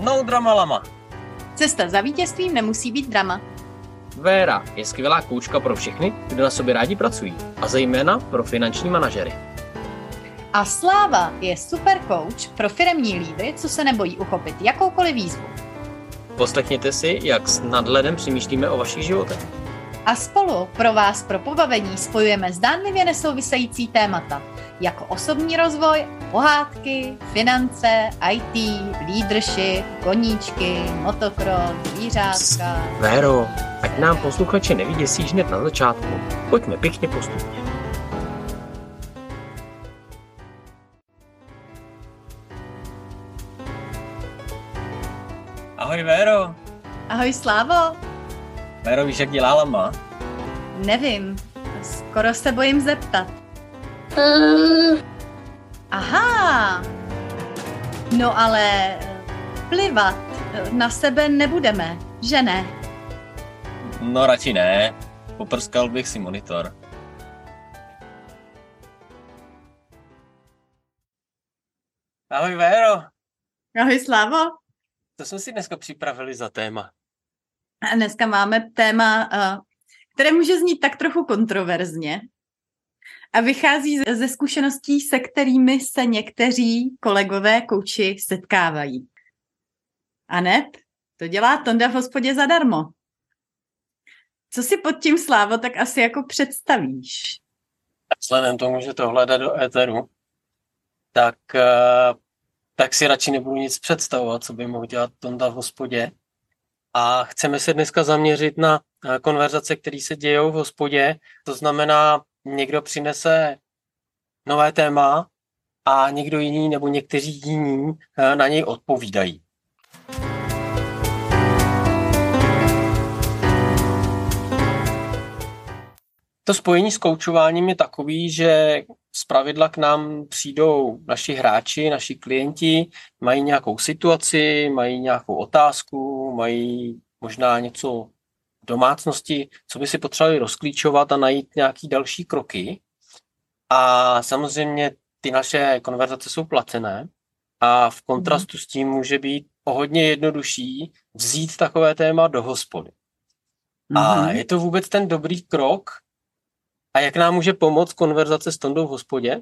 No drama lama. Cesta za vítězstvím nemusí být drama. Véra je skvělá koučka pro všechny, kdo na sobě rádi pracují, a zejména pro finanční manažery. A Sláva je super coach pro firemní lídry, co se nebojí uchopit jakoukoliv výzvu. Poslechněte si, jak s nadhledem přemýšlíme o vašich životech. A spolu pro vás pro pobavení spojujeme zdánlivě nesouvisející témata, jako osobní rozvoj, pohádky, finance, IT, leadership, koníčky, motocross, zvířátka. Véro, ať nám posluchače nevyděsí hned na začátku. Pojďme pěkně postupně. Ahoj Véro. Ahoj Slávo. Véro, víš, jak dělá lama? Nevím, skoro se bojím zeptat. Aha, no ale plivat na sebe nebudeme, že ne? No radši ne, poprskal bych si monitor. Ahoj Véro, Ahoj Slávo. co jsme si dneska připravili za téma? A dneska máme téma, eh, které může znít tak trochu kontroverzně a vychází ze- zkušeností, se kterými se někteří kolegové kouči setkávají. A to dělá Tonda v hospodě zadarmo. Co si pod tím, Slávo, tak asi jako představíš? Vzhledem tomu, že to hledá do éteru, tak, eh, tak si radši nebudu nic představovat, co by mohl dělat Tonda v hospodě. A chceme se dneska zaměřit na konverzace, které se dějou v hospodě. To znamená, někdo přinese nové téma a někdo jiný nebo někteří jiní eh, na něj odpovídají. To spojení s koučováním je takový, že z pravidla k nám přijdou naši hráči, naši klienti, mají nějakou situaci, mají nějakou otázku, mají možná něco domácnosti, co by si potřebovali rozklíčovat a najít nějaký další kroky. A samozřejmě ty naše konverzace jsou placené a v kontrastu s tím může být o hodně jednodušší vzít takové téma do hospody. A Mhm. je to vůbec ten dobrý krok? A jak nám může pomoct konverzace s Tondou v hospodě?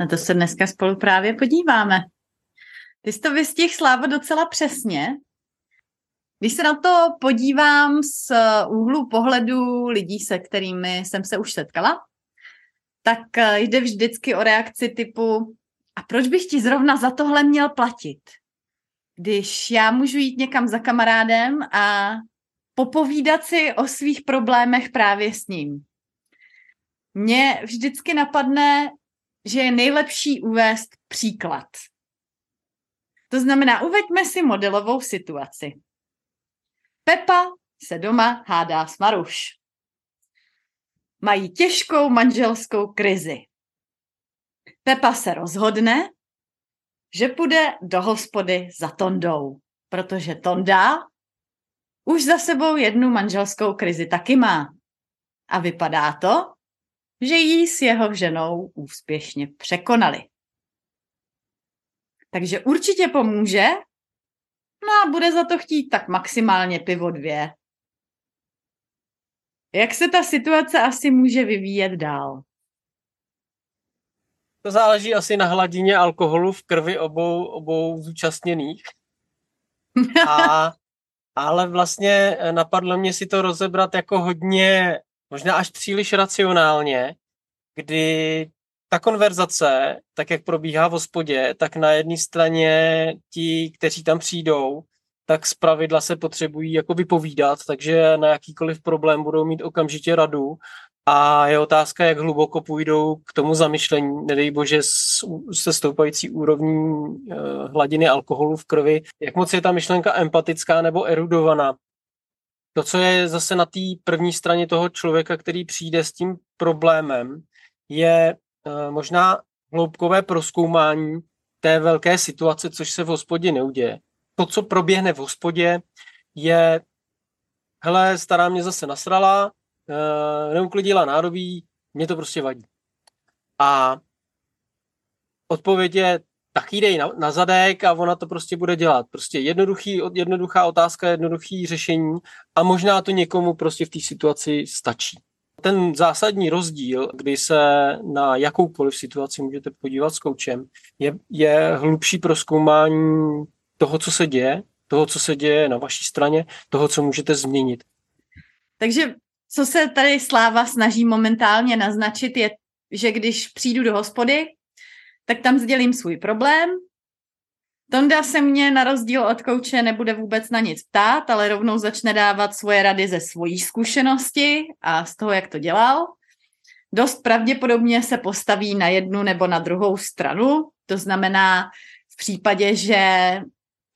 Na to se dneska spolu právě podíváme. Ty jsi to vystihl, Slávo, docela přesně. Když se na to podívám z úhlu pohledu lidí, se kterými jsem se už setkala, tak eh, jde vždycky o reakci typu a proč bych ti zrovna za tohle měl platit? Když já můžu jít někam za kamarádem a popovídat si o svých problémech právě s ním. Mně vždycky napadne, že je nejlepší uvést příklad. To znamená, uveďme si modelovou situaci. Pepa se doma hádá s Maruš. Mají těžkou manželskou krizi. Pepa se rozhodne, že půjde do hospody za Tondou, protože Tonda už za sebou jednu manželskou krizi taky má. A vypadá to, že ji s jeho ženou úspěšně překonali. Takže určitě pomůže, no a bude za to chtít tak maximálně pivo dvě. Jak se ta situace asi může vyvíjet dál? To záleží asi na hladině alkoholu v krvi obou, obou zúčastněných. A, ale vlastně eh, napadlo mě si to rozebrat jako hodně, možná až příliš racionálně, kdy ta konverzace, tak jak probíhá v hospodě, tak na jedné straně ti, kteří tam přijdou, tak z pravidla se potřebují jako vypovídat, takže na jakýkoliv problém budou mít okamžitě radu a je otázka, jak hluboko půjdou k tomu zamyšlení, nedej bože se stoupající úrovní eh, hladiny alkoholu v krvi, jak moc je ta myšlenka empatická nebo erudovaná. To, co je zase na té první straně toho člověka, který přijde s tím problémem, je možná hloubkové proskoumání té velké situace, což se v hospodě neuděje. To, co proběhne v hospodě, je hele, stará mě zase nasrala, uh, neuklidila nádobí, mě to prostě vadí. A odpověď je, tak jí dej na, na zadek a ona to prostě bude dělat. Prostě jednoduchý, jednoduchá otázka, jednoduchý řešení a možná to někomu prostě v té situaci stačí. Ten zásadní rozdíl, kdy se na jakoukoliv situaci můžete podívat s koučem, je, je hlubší proskoumání toho, co se děje, toho, co se děje na vaší straně, toho, co můžete změnit. Takže co se tady Sláva snaží momentálně naznačit, je, že když přijdu do hospody, tak tam sdělím svůj problém. Tonda se mě na rozdíl od kouče nebude vůbec na nic ptát, ale rovnou začne dávat svoje rady ze svojí zkušenosti a z toho, jak to dělal. Dost pravděpodobně se postaví na jednu nebo na druhou stranu. To znamená, v případě, že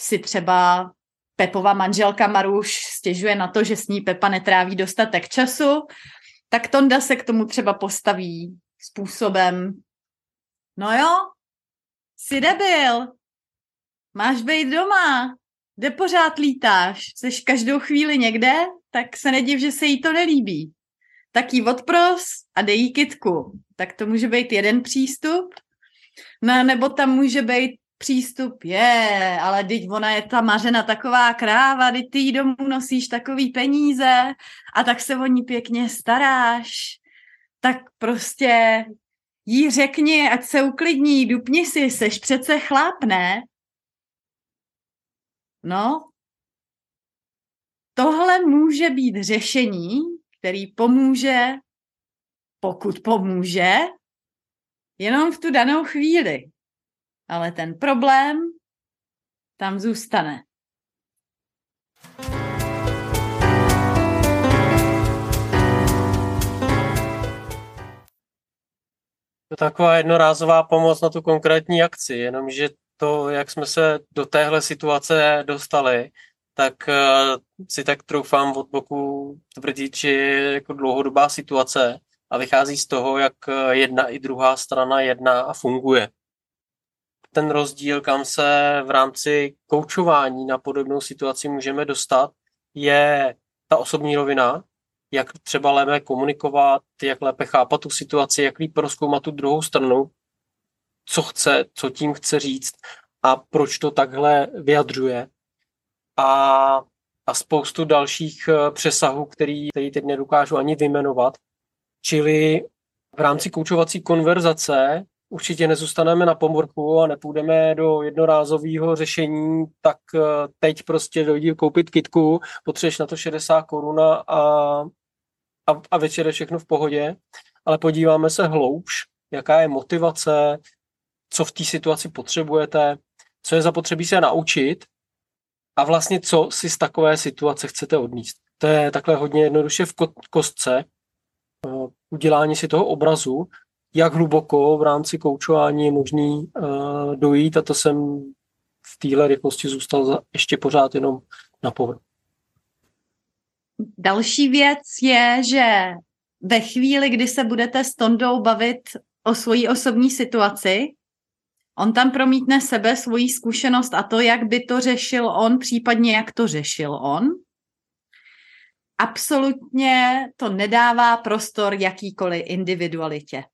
si třeba Pepova manželka Maruš stěžuje na to, že s ní Pepa netráví dostatek času, tak Tonda se k tomu třeba postaví způsobem, no jo, jsi debil, máš být doma, kde pořád lítáš, jsi každou chvíli někde, tak se nediv, že se jí to nelíbí. Tak jí odpros a dej jí kitku. Tak to může být jeden přístup. No, nebo tam může být přístup je, ale teď ona je ta mařena taková kráva, teď ty jí domů nosíš takový peníze a tak se o ní pěkně staráš. Tak prostě jí řekni, ať se uklidní, dupni si, seš přece chlap, ne? No, tohle může být řešení, který pomůže, pokud pomůže, jenom v tu danou chvíli ale ten problém tam zůstane. To taková jednorázová pomoc na tu konkrétní akci, jenomže to, jak jsme se do téhle situace dostali, tak uh, si tak troufám od boku tvrdit, že je jako dlouhodobá situace a vychází z toho, jak eh, jedna i druhá strana jedná a funguje. Ten rozdíl, kam se v rámci koučování na podobnou situaci můžeme dostat, je ta osobní rovina, jak třeba lépe komunikovat, jak lépe chápat tu situaci, jak líp rozkoumat tu druhou stranu, co chce, co tím chce říct a proč to takhle vyjadřuje. A, a spoustu dalších eh, přesahů, který, který teď nedokážu ani vyjmenovat. Čili v rámci koučovací konverzace určitě nezůstaneme na pomorku a nepůjdeme do jednorázového řešení, tak eh, teď prostě dojdi koupit kitku, potřebuješ na to 60 korun a, a, a večer je všechno v pohodě, ale podíváme se hloubš, jaká je motivace, co v té situaci potřebujete, co je zapotřebí se naučit a vlastně co si z takové situace chcete odníst. To je takhle hodně jednoduše v kostce, eh, udělání si toho obrazu jak hluboko v rámci koučování je možný uh, dojít a to jsem v téhle rychlosti zůstal ještě pořád jenom na povrchu. Další věc je, že ve chvíli, kdy se budete s Tondou bavit o svojí osobní situaci, on tam promítne sebe, svoji zkušenost a to, jak by to řešil on, případně jak to řešil on. Absolutně to nedává prostor jakýkoliv individualitě.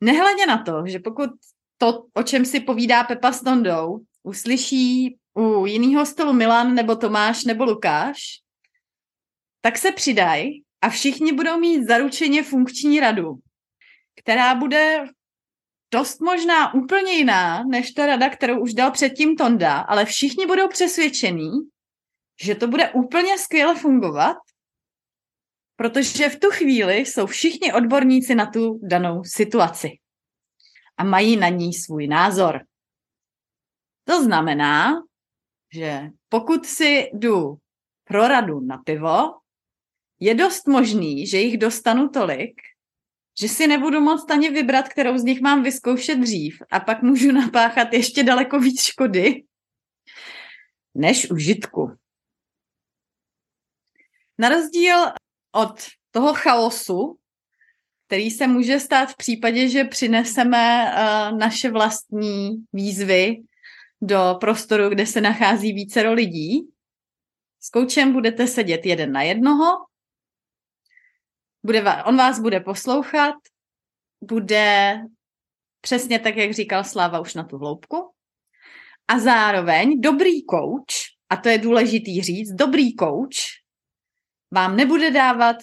Nehledě na to, že pokud to, o čem si povídá Pepa s Tondou, uslyší u jiného stolu Milan nebo Tomáš nebo Lukáš, tak se přidají a všichni budou mít zaručeně funkční radu, která bude dost možná úplně jiná, než ta rada, kterou už dal předtím Tonda, ale všichni budou přesvědčení, že to bude úplně skvěle fungovat, protože v tu chvíli jsou všichni odborníci na tu danou situaci a mají na ní svůj názor. To znamená, že pokud si jdu pro radu na pivo, je dost možný, že jich dostanu tolik, že si nebudu moct ani vybrat, kterou z nich mám vyzkoušet dřív a pak můžu napáchat ještě daleko víc škody než užitku. Na rozdíl od toho chaosu, který se může stát v případě, že přineseme uh, naše vlastní výzvy do prostoru, kde se nachází více lidí. S koučem budete sedět jeden na jednoho, bude, on vás bude poslouchat, bude přesně tak, jak říkal Sláva, už na tu hloubku. A zároveň dobrý coach, a to je důležitý říct, dobrý coach vám nebude dávat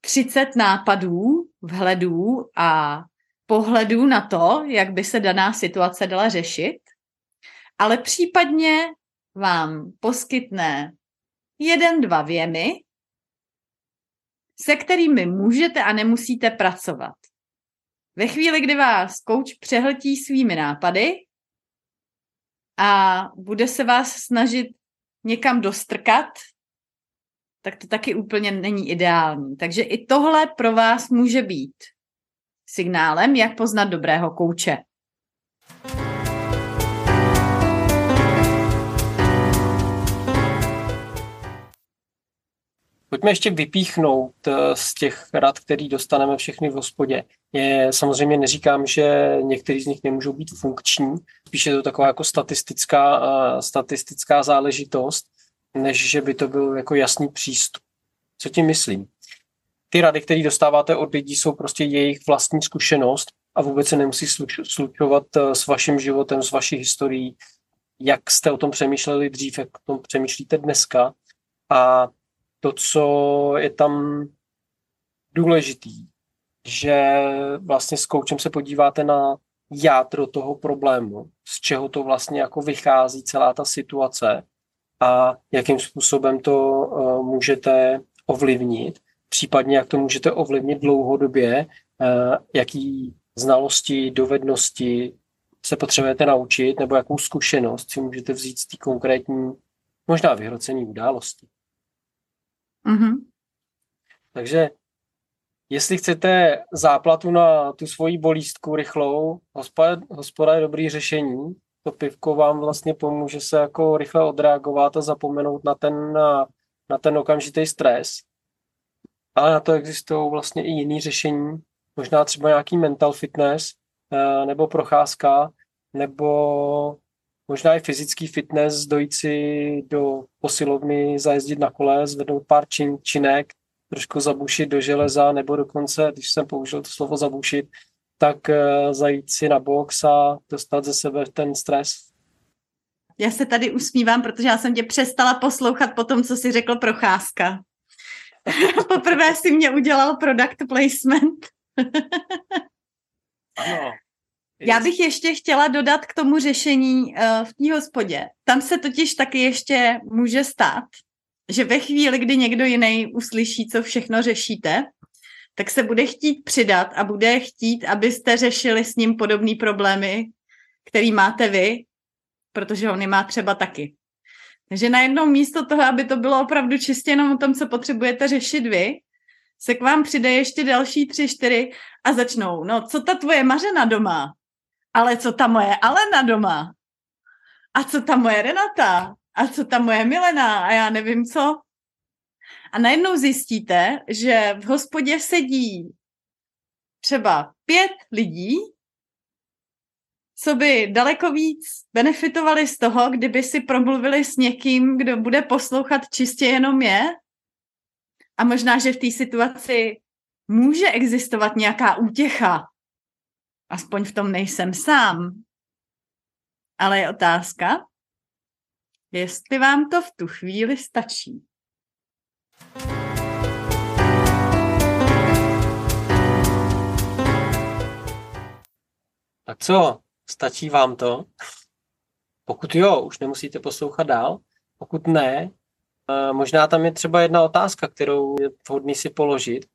30 nápadů, vhledů a pohledů na to, jak by se daná situace dala řešit, ale případně vám poskytne jeden, dva věmy, se kterými můžete a nemusíte pracovat. Ve chvíli, kdy vás kouč přehltí svými nápady a bude se vás snažit někam dostrkat, tak to taky úplně není ideální. Takže i tohle pro vás může být signálem, jak poznat dobrého kouče. Pojďme ještě vypíchnout eh, z těch rad, který dostaneme všechny v hospodě. Je, samozřejmě neříkám, že některý z nich nemůžou být funkční, spíše je to taková jako statistická, uh, statistická záležitost, než že by to byl jako jasný přístup. Co tím myslím? Ty rady, které dostáváte od lidí, jsou prostě jejich vlastní zkušenost a vůbec se nemusí slučovat eh, s vaším životem, s vaší historií, jak jste o tom přemýšleli dřív, jak o tom přemýšlíte dneska. A to, co je tam důležitý, že vlastně s koučem se podíváte na jádro toho problému, z čeho to vlastně jako vychází celá ta situace a jakým způsobem to uh, můžete ovlivnit, případně jak to můžete ovlivnit dlouhodobě, uh, jaký znalosti, dovednosti se potřebujete naučit, nebo jakou zkušenost si můžete vzít z té konkrétní, možná vyhrocení události. Mm-hmm. Takže jestli chcete záplatu na tu svoji bolístku rychlou, hospoda, hospoda je dobrý řešení. To pivko vám vlastně pomůže se jako rychle odreagovat a zapomenout na ten, na, na ten okamžitý stres. Ale na to existují vlastně i jiný řešení, možná třeba nějaký mental fitness, eh, nebo procházka, nebo možná i fyzický fitness, dojít si do posilovny, zajezdit na kole, zvednout pár čin, činek, trošku zabušit do železa, nebo dokonce, když jsem použil to slovo zabušit, tak uh, zajít si na box a dostat ze sebe ten stres. Já se tady usmívám, protože já jsem tě přestala poslouchat po tom, co jsi řekl procházka. Poprvé si mě udělal product placement. ano, já bych ještě chtěla dodat k tomu řešení uh, v té hospodě. Tam se totiž taky ještě může stát, že ve chvíli, kdy někdo jiný uslyší, co všechno řešíte, tak se bude chtít přidat a bude chtít, abyste řešili s ním podobné problémy, který máte vy, protože on má třeba taky. Takže najednou místo toho, aby to bylo opravdu čistě jenom o tom, co potřebujete řešit vy, se k vám přijde ještě další tři, čtyři a začnou, no co ta tvoje Mařena doma? Ale co ta moje Alena doma? A co ta moje Renata? A co ta moje Milena? A já nevím co. A najednou zjistíte, že v hospodě sedí třeba pět lidí, co by daleko víc benefitovali z toho, kdyby si promluvili s někým, kdo bude poslouchat čistě jenom je. A možná, že v té situaci může existovat nějaká útěcha, Aspoň v tom nejsem sám. Ale je otázka, jestli vám to v tu chvíli stačí. Tak co, stačí vám to? Pokud jo, už nemusíte poslouchat dál. Pokud ne, možná tam je třeba jedna otázka, kterou je vhodný si položit.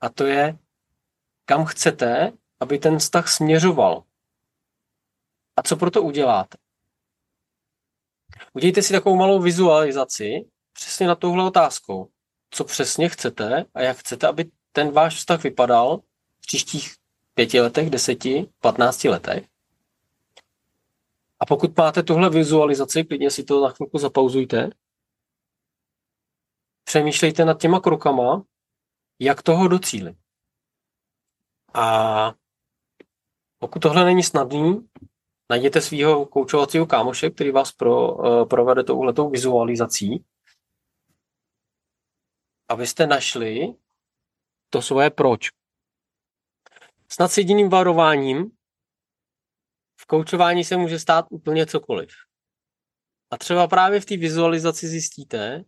A to je, kam chcete, aby ten vztah směřoval. A co proto uděláte? Udějte si takovou malou vizualizaci přesně na touhle otázkou. Co přesně chcete a jak chcete, aby ten váš vztah vypadal v příštích pěti letech, deseti, patnácti letech. A pokud máte tuhle vizualizaci, klidně si to na chvilku zapauzujte. Přemýšlejte nad těma krokama, jak toho docílit. A pokud tohle není snadný, najděte svého koučovacího kámoše, který vás pro, uh, provede touhletou vizualizací, abyste našli to svoje proč. Snad s jediným varováním, koučování se může stát úplně cokoliv. A třeba právě v té vizualizaci zjistíte,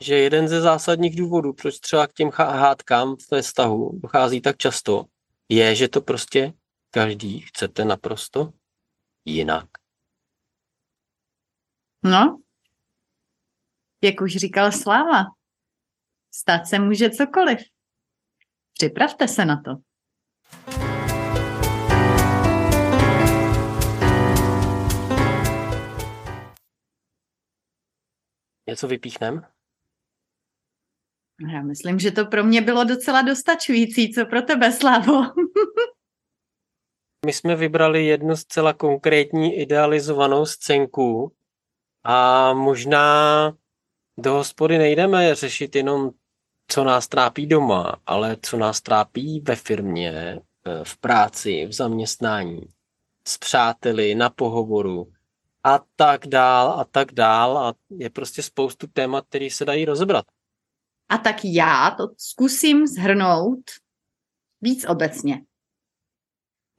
že jeden ze zásadních důvodů, proč třeba k těm hádkám ve vztahu dochází tak často, je, že to prostě každý chcete naprosto jinak. No, jak už říkal Sláva, stát se může cokoliv. Připravte se na to. Něco vypíchnem? Já myslím, že to pro mě bylo docela dostačující. Co pro tebe, Slavo? My jsme vybrali jednu zcela konkrétní idealizovanou scénku a možná do hospody nejdeme řešit jenom, co nás trápí doma, ale co nás trápí ve firmě, eh, v práci, v zaměstnání, s přáteli, na pohovoru a tak dál a tak dál a je prostě spoustu témat, které se dají rozebrat. A tak já to zkusím zhrnout víc obecně.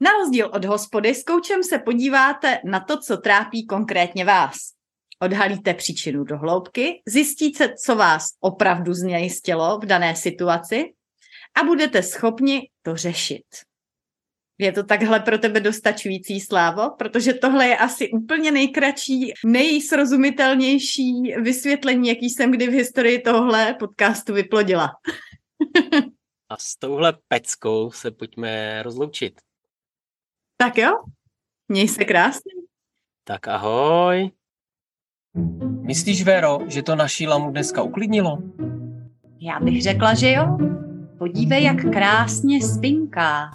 Na rozdíl od hospody s koučem se podíváte na to, co trápí konkrétně vás. Odhalíte příčinu do hloubky, zjistíte, co vás opravdu znejistilo v dané situaci a budete schopni to řešit. Je to takhle pro tebe dostačující, Slávo? Protože tohle je asi úplně nejkratší, nejsrozumitelnější vysvětlení, jaký jsem kdy v historii tohle podcastu vyplodila. A s touhle peckou se pojďme rozloučit. Tak jo, měj se krásně. Tak ahoj. Myslíš, Vero, že to naší lamu dneska uklidnilo? Já bych řekla, že jo. Podívej, jak krásně spinká.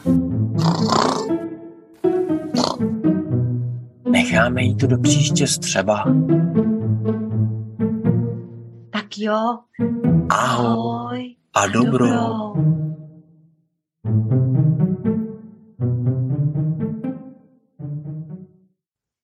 Necháme jí to do příště střeba. Tak jo. Ahoj. A dobro. dobro.